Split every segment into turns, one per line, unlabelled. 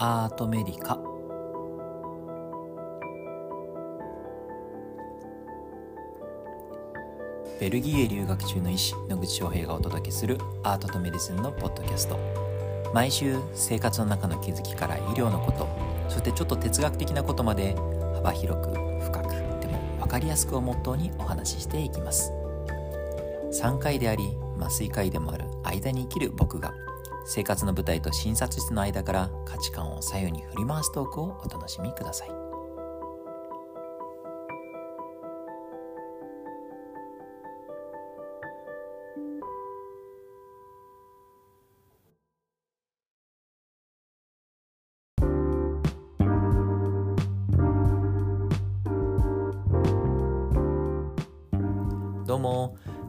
アートメリカ。ベルギーへ留学中の医師野口翔平がお届けするアートとメディスンのポッドキャスト。毎週生活の中の気づきから医療のこと。そしてちょっと哲学的なことまで幅広く深くでも分かりやすくをモットーにお話ししていきます。3回であり麻酔科医でもある間に生きる僕が生活の舞台と診察室の間から価値観を左右に振り回すトークをお楽しみください。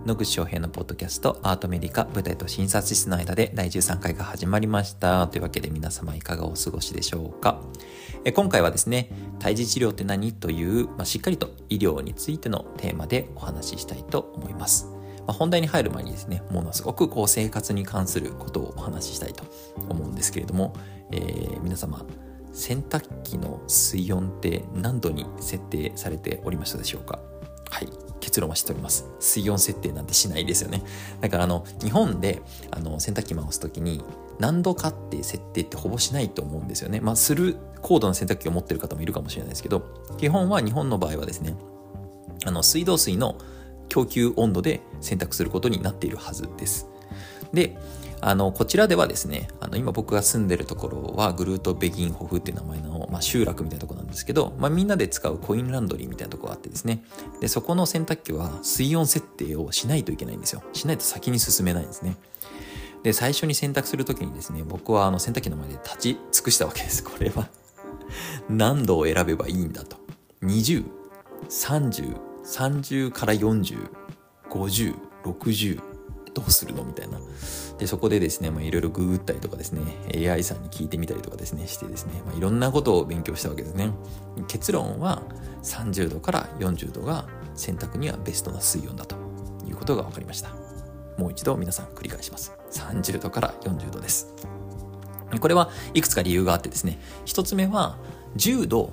野口翔平のポッドキャストアートメディカ舞台と診察室の間で第13回が始まりました。というわけで皆様いかがお過ごしでしょうか。え今回はですね胎児治療って何という、まあ、しっかりと医療についてのテーマでお話ししたいと思います。まあ、本題に入る前にですねものすごくこう生活に関することをお話ししたいと思うんですけれども、えー、皆様洗濯機の水温って何度に設定されておりましたでしょうか？はい。結論はしております。水温設定なんてしないですよね。だからあの、日本であの洗濯機回す時に何度かって設定ってほぼしないと思うんですよね。まあ、する高度な洗濯機を持ってる方もいるかもしれないですけど、基本は日本の場合はですね、あの、水道水の供給温度で洗濯することになっているはずです。で、あの、こちらではですね、あの、今僕が住んでるところはグルート・ベギンホフっていう名前の、まあ、集落みたいなところなんですけど、まあ、みんなで使うコインランドリーみたいなところがあってですね、で、そこの洗濯機は水温設定をしないといけないんですよ。しないと先に進めないんですね。で、最初に洗濯するときにですね、僕はあの洗濯機の前で立ち尽くしたわけです。これは何度を選べばいいんだと。20、30、30から40、50、60、どうするの？みたいな。で、そこでですね、いろいろググったりとかですね、AI さんに聞いてみたりとかですね、してですね、まあ、いろんなことを勉強したわけですね。結論は30度から40度が洗濯にはベストな水温だということが分かりました。もう一度皆さん繰り返します。30度から40度です。これはいくつか理由があってですね、一つ目は10度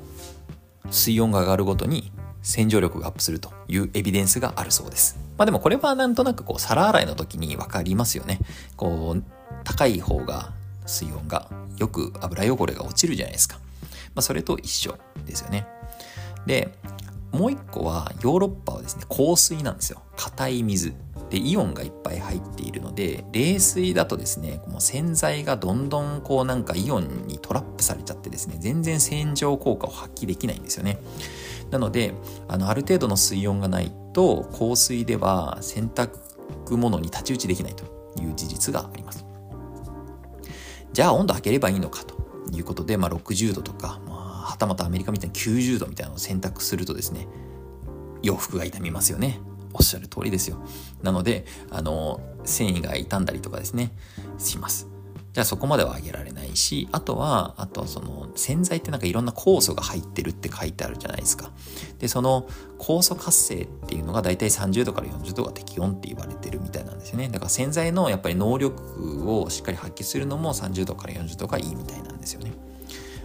水温が上がるごとに洗浄力がアップするというエビデンスがあるそうです。まあでもこれはなんとなくこう皿洗いの時にわかりますよね。こう、高い方が水温がよく油汚れが落ちるじゃないですか。まあそれと一緒ですよね。で、もう一個はヨーロッパはですね、硬水なんですよ。硬い水。で、イオンがいっぱい入っているので、冷水だとですね、もう洗剤がどんどんこうなんかイオンにトラップされちゃってですね、全然洗浄効果を発揮できないんですよね。なのであのある程度の水温がないと香水では洗濯物に太刀打ちできないという事実があります。じゃあ温度上げればいいのかということで、まあ、60度とか、まあ、はたまたアメリカみたいに90度みたいなのを選択するとですね洋服が傷みますよね。おっしゃる通りですよ。なのであの繊維が傷んだりとかですねします。じゃあそこまでは上げられないし、あとは、あとその洗剤ってなんかいろんな酵素が入ってるって書いてあるじゃないですか。で、その酵素活性っていうのが大体30度から40度が適温って言われてるみたいなんですよね。だから洗剤のやっぱり能力をしっかり発揮するのも30度から40度がいいみたいなんですよね。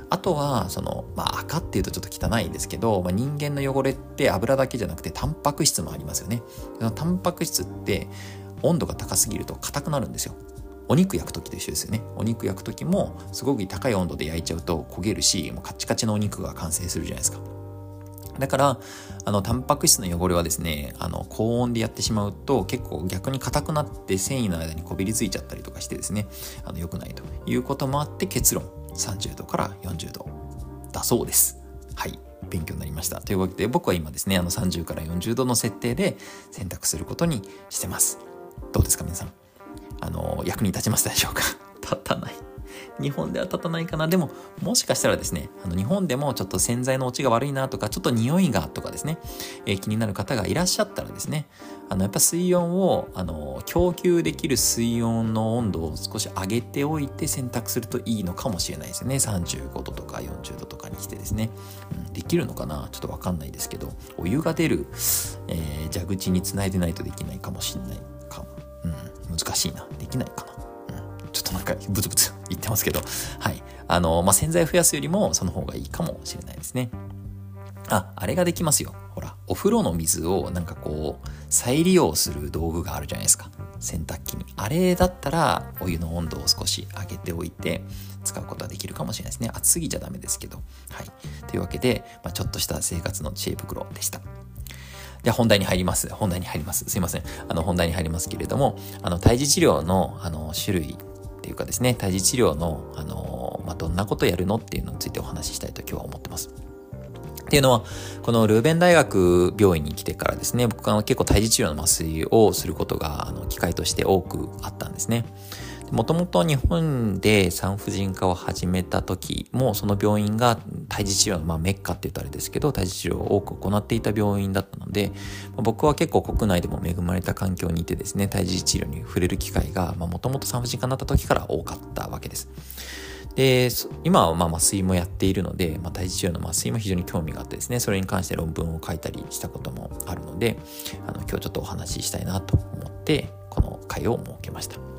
あとは、その、まあ赤っていうとちょっと汚いんですけど、まあ、人間の汚れって油だけじゃなくてタンパク質もありますよね。そのタンパク質って温度が高すぎると硬くなるんですよ。お肉焼く時と一緒ですよね。お肉焼く時もすごく高い温度で焼いちゃうと焦げるしもうカチカチのお肉が完成するじゃないですか。だからあのタンパク質の汚れはですねあの高温でやってしまうと結構逆に硬くなって繊維の間にこびりついちゃったりとかしてですねあの良くないということもあって結論30度から40度だそうです。はい。勉強になりました。というわけで僕は今ですねあの30から40度の設定で選択することにしてます。どうですか皆さん？あの、役に立ちますでしょうか？立たない。日本では立たないかな。でも、もしかしたらですね、あの日本でもちょっと洗剤の落ちが悪いなとか、ちょっと匂いがとかですね、えー、気になる方がいらっしゃったらですね、あの、やっぱ水温を、あの、供給できる水温の温度を少し上げておいて選択するといいのかもしれないですよね。35度とか40度とかにしてですね。うん、できるのかな？ちょっとわかんないですけど、お湯が出る、えー、蛇口につないでないとできないかもしれないかも。うん難しいな。できないかな。うん。ちょっとなんかブツブツ言ってますけど。はい。あの、まあ、洗剤増やすよりもその方がいいかもしれないですね。あ、あれができますよ。ほら、お風呂の水をなんかこう、再利用する道具があるじゃないですか。洗濯機に。あれだったら、お湯の温度を少し上げておいて、使うことはできるかもしれないですね。熱すぎちゃダメですけど。はい。というわけで、まあ、ちょっとした生活の知恵袋でした。じゃあ本題に入ります。本題に入ります。すいません。あの本題に入りますけれども、あの、胎児治療の、あの、種類っていうかですね、胎児治療の、あの、まあ、どんなことやるのっていうのについてお話ししたいと今日は思ってます。っていうのは、このルーベン大学病院に来てからですね、僕は結構胎児治療の麻酔をすることが、あの、機会として多くあったんですね。もともと日本で産婦人科を始めた時もその病院が胎児治療の、まあ、メッカって言うとあれですけど胎児治療を多く行っていた病院だったのでま僕は結構国内でも恵まれた環境にいてですね胎児治療に触れる機会がもともと産婦人科になった時から多かったわけです。で、今はまあ麻酔もやっているので、まあ、胎児治療の麻酔も非常に興味があってですね、それに関して論文を書いたりしたこともあるので、あの今日ちょっとお話ししたいなと思って、この回を設けました。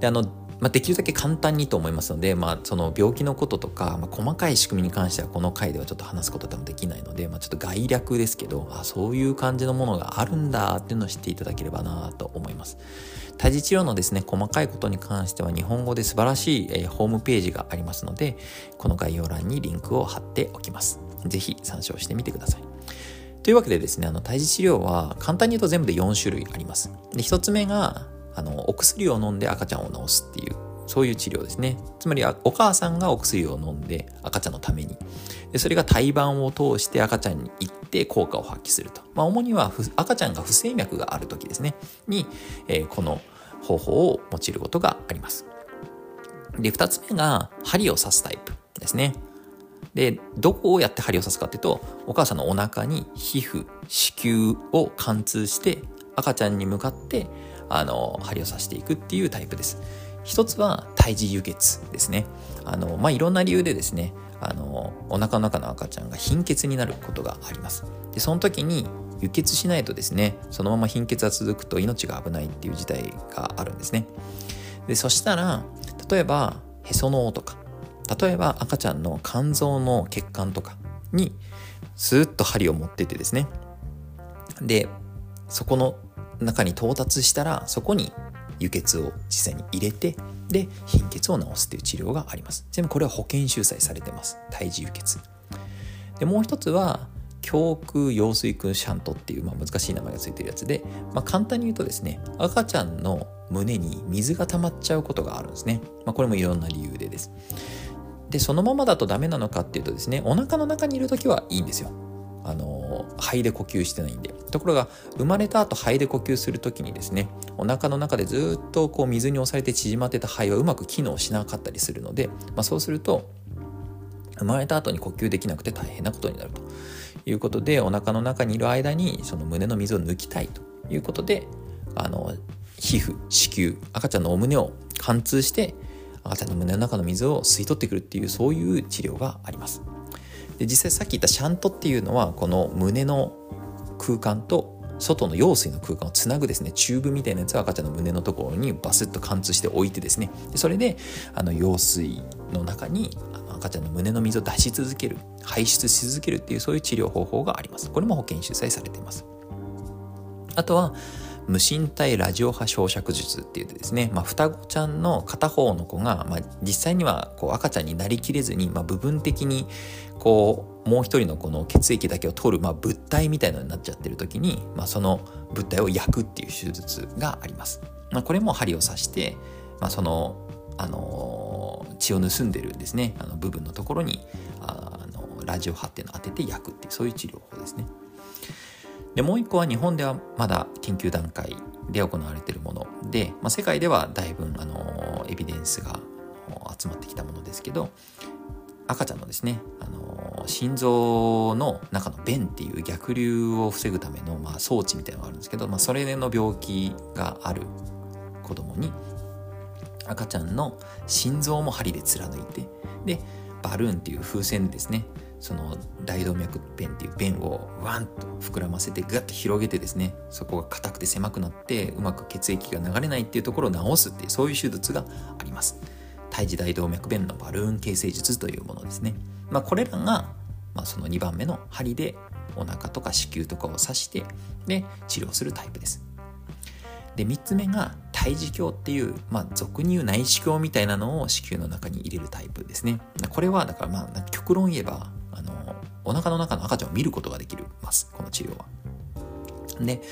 であのまあ、できるだけ簡単にと思いますので、まあ、その病気のこととか、まあ、細かい仕組みに関してはこの回ではちょっと話すこと多分できないので、まあ、ちょっと概略ですけどあそういう感じのものがあるんだっていうのを知っていただければなと思います。胎児治療のですね細かいことに関しては日本語で素晴らしい、えー、ホームページがありますのでこの概要欄にリンクを貼っておきます。是非参照してみてください。というわけでですね、あの、胎児治療は簡単に言うと全部で4種類あります。で、1つ目が、あの、お薬を飲んで赤ちゃんを治すっていう、そういう治療ですね。つまり、お母さんがお薬を飲んで赤ちゃんのために。で、それが胎盤を通して赤ちゃんに行って効果を発揮すると。まあ、主には赤ちゃんが不整脈がある時ですね。に、えー、この方法を用いることがあります。で、二つ目が針を刺すタイプですね。で、どこをやって針を刺すかっていうと、お母さんのお腹に皮膚、子宮を貫通して赤ちゃんに向かってあの、針を刺していくっていうタイプです。一つは胎児輸血ですね。あの、まあ、いろんな理由でですね、あの、お腹の中の赤ちゃんが貧血になることがあります。で、その時に輸血しないとですね、そのまま貧血が続くと命が危ないっていう事態があるんですね。で、そしたら、例えば、へその緒とか、例えば赤ちゃんの肝臓の血管とかに、スーッと針を持っててですね、で、そこの中に到達したらそこに輸血を実際に入れてで貧血を治すっていう治療があります。全部これは保険収載されてます。胎児輸血。でもう一つは胸腔羊水君シャントっていう、まあ、難しい名前がついてるやつで、まあ、簡単に言うとですね赤ちゃんの胸に水が溜まっちゃうことがあるんですね、まあ、これもいろんな理由でです。でそのままだとダメなのかっていうとですねお腹の中にいる時はいいんですよ。あの肺で呼吸してないんでところが生まれた後肺で呼吸する時にですねお腹の中でずっとこう水に押されて縮まってた肺はうまく機能しなかったりするので、まあ、そうすると生まれた後に呼吸できなくて大変なことになるということでお腹の中にいる間にその胸の水を抜きたいということであの皮膚子宮赤ちゃんのお胸を貫通して赤ちゃんの胸の中の水を吸い取ってくるっていうそういう治療があります。で実際さっき言ったシャントっていうのはこの胸の空間と外の羊水の空間をつなぐですね。チューブみたいなやつを赤ちゃんの胸のところにバスッと貫通して置いてですね。でそれであの羊水の中に赤ちゃんの胸の水を出し続ける排出し続けるっていうそういう治療方法があります。これも保険主催されています。あとは無身体ラジオ波焼灼術って言ってですね、まあ、双子ちゃんの片方の子が、まあ、実際にはこう赤ちゃんになりきれずに、まあ、部分的にこうもう一人のこの血液だけを取る、まあ、物体みたいのになっちゃってる時に、まあ、その物体を焼くっていう手術があります。まあ、これも針を刺して、まあ、そのあの血を盗んでるんですねあの部分のところにあのラジオ波っていうのを当てて焼くっていうそういう治療法ですね。でもう一個は日本ではまだ研究段階で行われているもので、まあ、世界ではだいぶあのエビデンスが集まってきたものですけど赤ちゃんのですね、あの心臓の中の弁っていう逆流を防ぐための、まあ、装置みたいなのがあるんですけど、まあ、それの病気がある子供に赤ちゃんの心臓も針で貫いてでバルーンっていう風船ですねその大動脈弁っていう弁をワンと膨らませてガッと広げてですねそこが硬くて狭くなってうまく血液が流れないっていうところを治すっていうそういう手術があります。胎児大動脈弁のバルーン形成術というものですね。まあ、これらが、まあ、その2番目の針でお腹とか子宮とかを刺してで治療するタイプです。で3つ目が胎児鏡っていう、まあ、俗に言う内視鏡みたいなのを子宮の中に入れるタイプですね。これはだからまあ極論言えばあのお腹の中の赤ちゃんを見ることができますこの治療は。で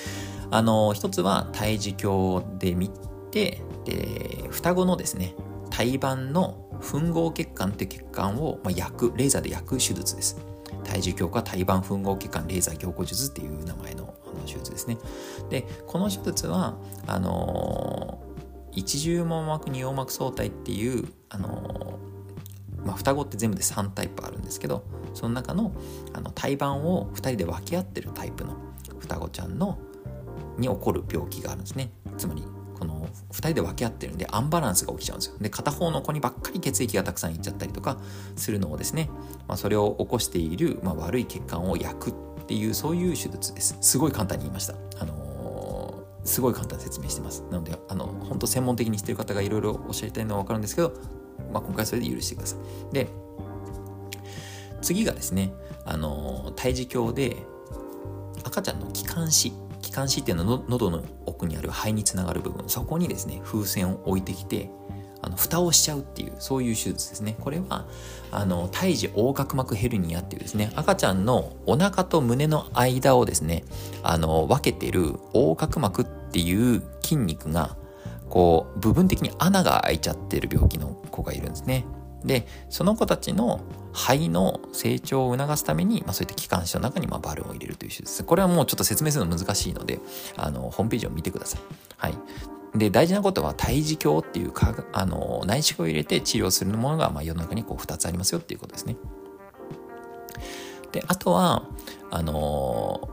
あの一つは胎児鏡で見てで双子のですね胎盤の吻合血管って血管を、まあ、焼くレーザーで焼く手術です。体重強化胎盤吻合血管レーザー凝固術っていう名前のあの手術ですね。で、この手術は、あのー、一重網膜二葉膜相対っていう、あのー、まあ、双子って全部で3タイプあるんですけど、その中のあの胎盤を2人で分け合ってるタイプの双子ちゃんのに起こる病気があるんですね。つまり2人で分け合ってるんでアンバランスが起きちゃうんですよ。で片方の子にばっかり血液がたくさんいっちゃったりとかするのをですね、まあ、それを起こしている、まあ、悪い血管を焼くっていうそういう手術です。すごい簡単に言いました。あのー、すごい簡単に説明してます。なのであの本当専門的にしてる方がいろいろ教えたいのは分かるんですけど、まあ、今回それで許してください。で次がですねあのー、胎児鏡で赤ちゃんの気管支。管支っていうのは喉の奥にある肺につながる部分。そこにですね風船を置いてきてあの蓋をしちゃうっていうそういう手術ですね。これはあの胎児横隔膜ヘルニアっていうですね赤ちゃんのお腹と胸の間をですねあの分けてる横隔膜っていう筋肉がこう部分的に穴が開いちゃってる病気の子がいるんですね。でその子たちの肺の成長を促すために、まあ、そういった気管支の中にまバルーンを入れるという手術これはもうちょっと説明するの難しいのであのホームページを見てください。はい、で大事なことは胎児鏡っていうかあの内視鏡を入れて治療するものが、ま、世の中にこう2つありますよっていうことですね。であとはあの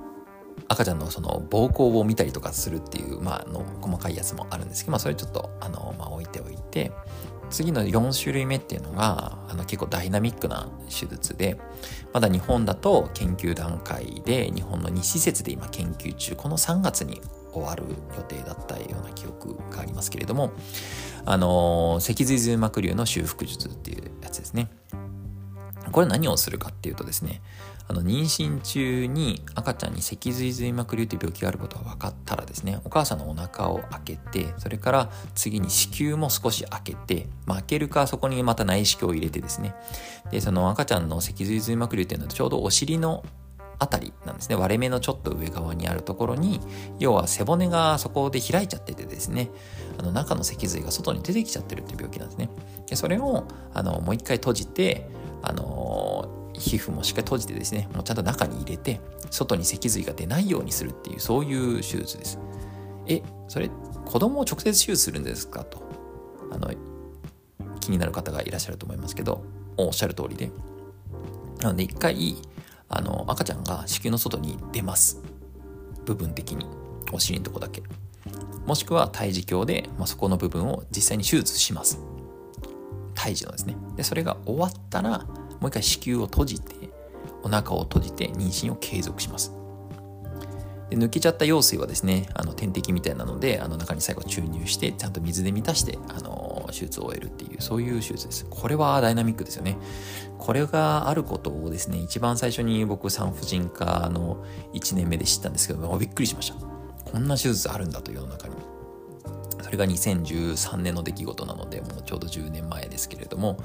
赤ちゃんのその膀胱を見たりとかするっていう、まあ、の細かいやつもあるんですけど、まあ、それちょっとあの、まあ、置いておいて次の4種類目っていうのがあの結構ダイナミックな手術でまだ日本だと研究段階で日本の2施設で今研究中この3月に終わる予定だったような記憶がありますけれどもあの脊髄髄膜瘤の修復術っていうやつですね。これ何をするかっていうとですねあの妊娠中に赤ちゃんに脊髄髄膜瘤という病気があることが分かったらですねお母さんのお腹を開けてそれから次に子宮も少し開けて、まあ、開けるかそこにまた内視鏡を入れてですね。でその赤ちゃんの脊髄髄膜瘤っていうのはちょうどお尻のあたりなんですね。割れ目のちょっと上側にあるところに要は背骨がそこで開いちゃっててですね。あの中の脊髄が外に出てきちゃってるっていう病気なんですね。でそれをあのもう一回閉じてあの皮膚もしっかり閉じてですねもうちゃんと中に入れて外に脊髄が出ないようにするっていうそういう手術です。えそれ子供を直接手術するんですかとあの気になる方がいらっしゃると思いますけどおっしゃる通りで。なので一回あの赤ちゃんが子宮の外に出ます。部分的に。お尻のとこだけ。もしくは胎児鏡で、まあ、そこの部分を実際に手術します。胎児のですね。でそれが終わったらもう一回子宮を閉じてお腹を閉じて妊娠を継続します。で抜けちゃった羊水はですねあの点滴みたいなのであの中に最後注入してちゃんと水で満たしてあの手術を終えるっていうそういう手術です。これはダイナミックですよね。これがあることをですね一番最初に僕産婦人科の1年目で知ったんですけどもびっくりしました。こんな手術あるんだと世の中に。それが2013年の出来事なのでもうちょうど10年前ですけれども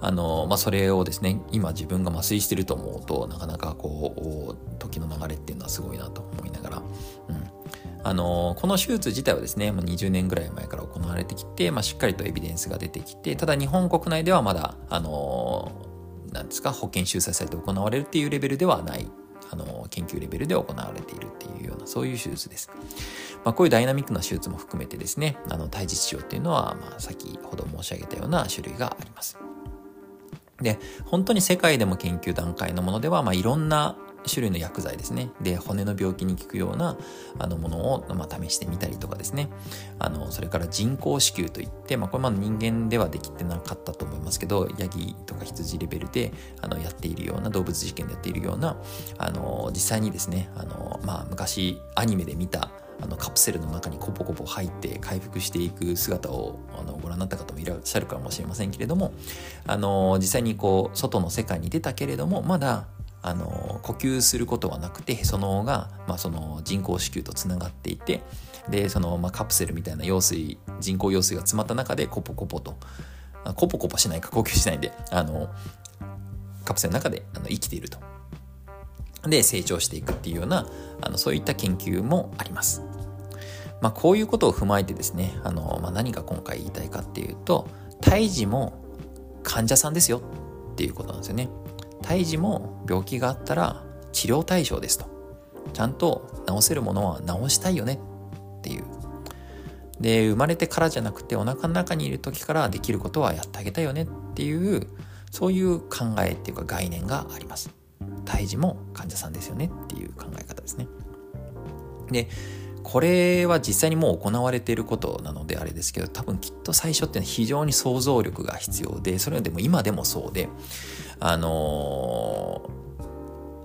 あの、まあ、それをですね今自分が麻酔してると思うとなかなかこう時の流れっていうのはすごいなと思いながら、うん、あのこの手術自体はですねもう20年ぐらい前から行われてきて、まあ、しっかりとエビデンスが出てきてただ日本国内ではまだあのなんですか保険収載されて行われるっていうレベルではないあの研究レベルで行われているっていうようなそういう手術です。まあ、こういうダイナミックな手術も含めてですねあの胎児治療っていうのは、まあ、先ほど申し上げたような種類があります。で、本当に世界でも研究段階のものでは、まあ、いろんな種類の薬剤ですね。で、骨の病気に効くようなあのものを、まあ、試してみたりとかですね。あの、それから人工子宮といって、まあ、これまだ人間ではできてなかったと思いますけど、ヤギとか羊レベルであのやっているような、動物実験でやっているような、あの、実際にですね、あの、まあ、昔アニメで見たあのカプセルの中にコポコポ入って回復していく姿をあのご覧になった方もいらっしゃるかもしれませんけれどもあの実際にこう外の世界に出たけれどもまだあの呼吸することはなくてへその緒が、まあ、その人工子宮とつながっていてでその、まあ、カプセルみたいな羊水人工羊水が詰まった中でコポコポとコポコポしないか呼吸しないであのカプセルの中であの生きているとで成長していくっていうようなあのそういった研究もあります。まあ、こういうことを踏まえてですねあの、まあ、何が今回言いたいかっていうと胎児も患者さんですよっていうことなんですよね。胎児も病気があったら治療対象ですと。ちゃんと治せるものは治したいよねっていう。で、生まれてからじゃなくてお腹の中にいる時からできることはやってあげたいよねっていう、そういう考えっていうか概念があります。胎児も患者さんですよねっていう考え方ですね。で、これは実際にもう行われていることなのであれですけど多分きっと最初っていうのは非常に想像力が必要でそれはでも今でもそうであの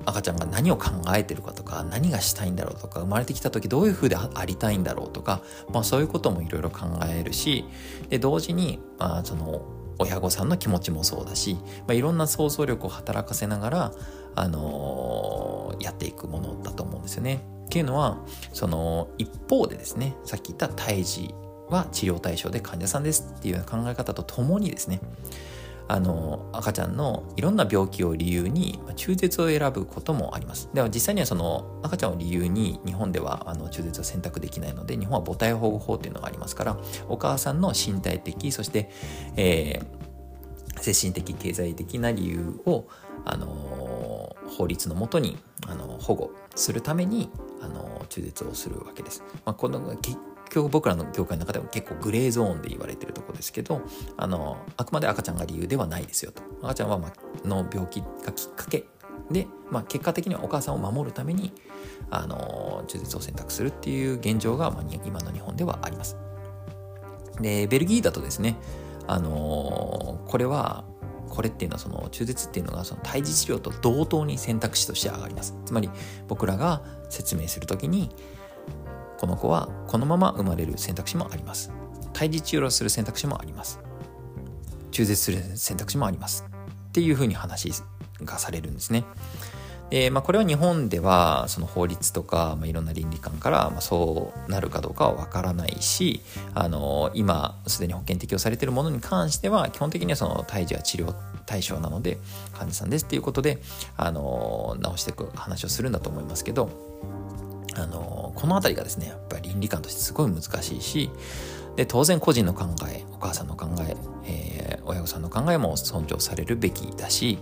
ー、赤ちゃんが何を考えてるかとか何がしたいんだろうとか生まれてきた時どういう風でありたいんだろうとか、まあ、そういうこともいろいろ考えるしで同時に、まあ、その親御さんの気持ちもそうだし、まあ、いろんな想像力を働かせながら、あのー、やっていくものだと思うんですよね。っていうのはその一方でですねさっき言った胎児は治療対象で患者さんですっていう考え方とともにですねあの赤ちゃんのいろんな病気を理由に中絶を選ぶこともあります。では実際にはその赤ちゃんを理由に日本ではあの中絶を選択できないので日本は母体保護法っていうのがありますからお母さんの身体的そして、えー、精神的経済的な理由をあの法律のもとにあの保護するためにあの中絶をするわけです。まあ、この結局僕らの業界の中でも結構グレーゾーンで言われてるとこですけどあのあくまで赤ちゃんが理由ではないですよと赤ちゃんは、まの病気がきっかけで、まあ、結果的にはお母さんを守るためにあの中絶を選択するっていう現状が、まあ、今の日本ではあります。でベルギーだとですねあのこれはこれっていうのはその中絶っていうのがその胎児治療と同等に選択肢として上がります。つまり僕らが説明する時にこの子はこのまま生まれる選択肢もあります。胎児治療する選択肢もあります。中絶する選択肢もあります。っていうふうに話がされるんですね。で、まあ、これは日本ではその法律とか、まあ、いろんな倫理観から、まあ、そうなるかどうかはわからないしあの今すでに保険適用されているものに関しては基本的にはその胎児は治療対象なので患者さんですっていうことであの直していく話をするんだと思いますけどあのこの辺りがですねやっぱり倫理観としてすごい難しいしで当然個人の考えお母さんの考ええー、親御さんの考えも尊重されるべきだし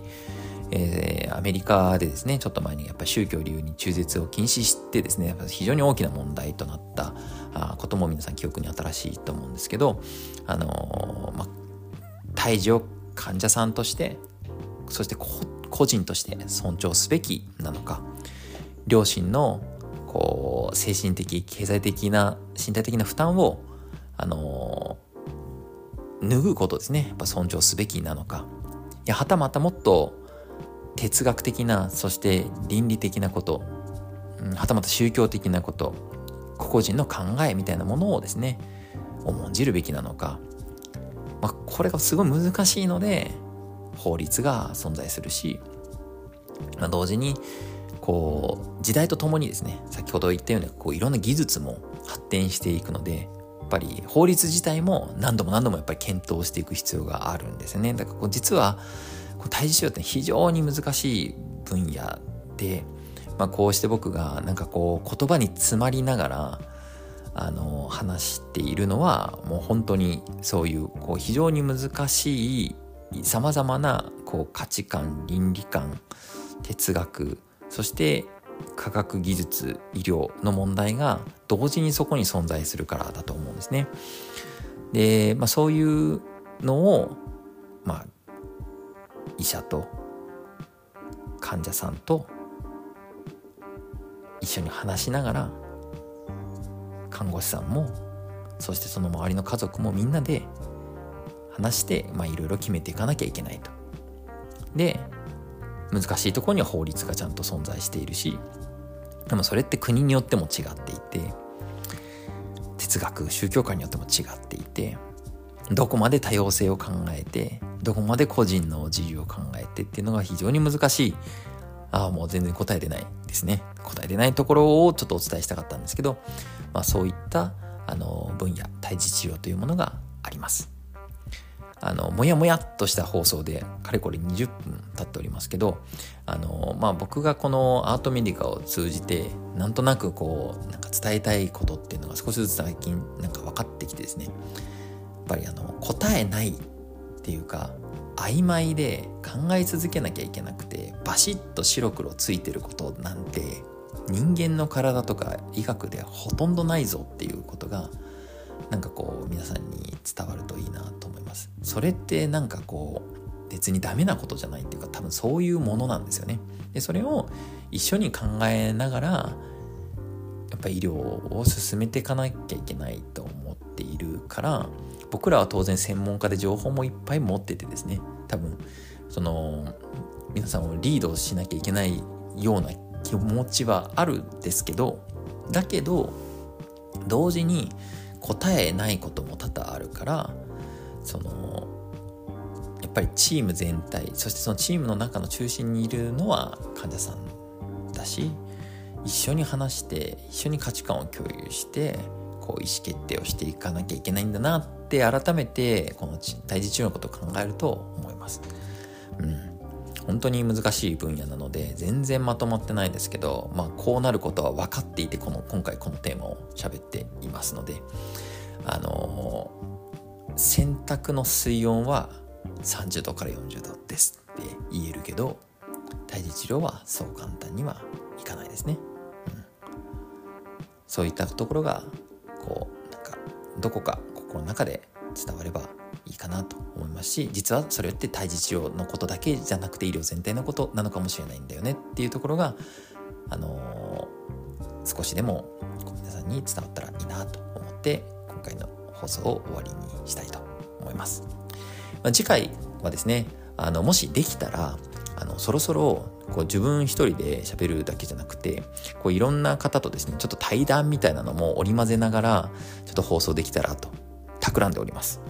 えー、アメリカでですね、ちょっと前にやっぱり宗教を理由に中絶を禁止してですね、非常に大きな問題となったあことも皆さん記憶に新しいと思うんですけど、あのー、まあ、胎児を患者さんとして、そして個人として尊重すべきなのか、両親のこう精神的、経済的な、身体的な負担を、あのー、脱ぐことですね、やっぱ尊重すべきなのか、いやはたまたもっと哲学的なそして倫理的なこと、うん、はたまた宗教的なこと個々人の考えみたいなものをですね重んじるべきなのか、まあ、これがすごい難しいので法律が存在するし、まあ、同時にこう時代とともにですね先ほど言ったようにこういろんな技術も発展していくのでやっぱり法律自体も何度も何度もやっぱり検討していく必要があるんですね。だからこう実はこう胎児治療って非常に難しい分野で、まあ、こうして僕がなんかこう言葉に詰まりながらあの話しているのはもう本当にそういうこう非常に難しいさまざまなこう価値観倫理観哲学そして科学技術医療の問題が同時にそこに存在するからだと思うんですね。で、まあ、そういうのを、まあ、医者と患者さんと一緒に話しながら看護師さんもそしてその周りの家族もみんなで話していろいろ決めていかなきゃいけないと。で難しいところには法律がちゃんと存在しているしでもそれって国によっても違っていて哲学宗教観によっても違っていてどこまで多様性を考えてどこまで個人の自由を考えてっていうのが非常に難しい。ああもう全然答え出ないですね。答え出ないところをちょっとお伝えしたかったんですけど、まあ、そういったあの分野対峙治療というものがあります。あのもやもやっとした放送でかれこれ20分経っておりますけどあの、まあ、僕がこのアートメディカを通じてなんとなくこうなんか伝えたいことっていうのが少しずつ最近なんか分かってきてですね。やっぱりあの答えないっていうか曖昧で考え続けなきゃいけなくてバシッと白黒ついてることなんて人間の体とか医学ではほとんどないぞっていうことがなんかこう皆さんに伝わるといいなと思います。それってなんかこう別にダメなことじゃないっていうか多分そういうものなんですよね。でそれを一緒に考えながらやっぱ医療を進めていかなきゃいけないと思っているから僕らは当然専門家で情報もいっぱい持っててですね。多分その皆さんをリードしなきゃいけないような気持ちはあるんですけどだけど同時に答えないことも多々あるからそのやっぱりチーム全体そしてそのチームの中の中心にいるのは患者さんだし一緒に話して一緒に価値観を共有してこう意思決定をしていかなきゃいけないんだなって改めてこの対峙治療のことを考えると思います。うん。本当に難しい分野なので全然まとまってないですけど、まあ、こうなることは分かっていてこの今回このテーマを喋っていますのであのー、洗濯の水温は30度から40度ですって言えるけど胎児治療はそう簡単にはいかないですね、うん、そういったところがこうなんかどこか心の中で伝わればいいかなと思いますし実はそれって胎児治療のことだけじゃなくて医療全体のことなのかもしれないんだよねっていうところが、あのー、少しでも皆さんに伝わったらいいなと思って今回の放送を終わりにしたいと思います。まあ、次回はですねあのもしできたらあのそろそろこう自分一人で喋るだけじゃなくてこういろんな方とですねちょっと対談みたいなのも織り交ぜながらちょっと放送できたらと企んでおります。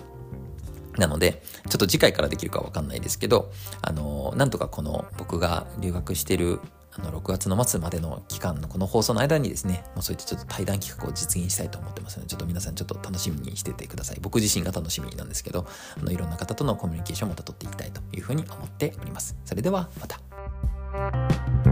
なので、ちょっと次回からできるかわかんないですけど、あの、なんとかこの僕が留学してるあの6月の末までの期間のこの放送の間にですね、もうそういったちょっと対談企画を実現したいと思ってますので、ちょっと皆さんちょっと楽しみにしててください。僕自身が楽しみなんですけど、あのいろんな方とのコミュニケーションをまた取っていきたいというふうに思っております。それではまた。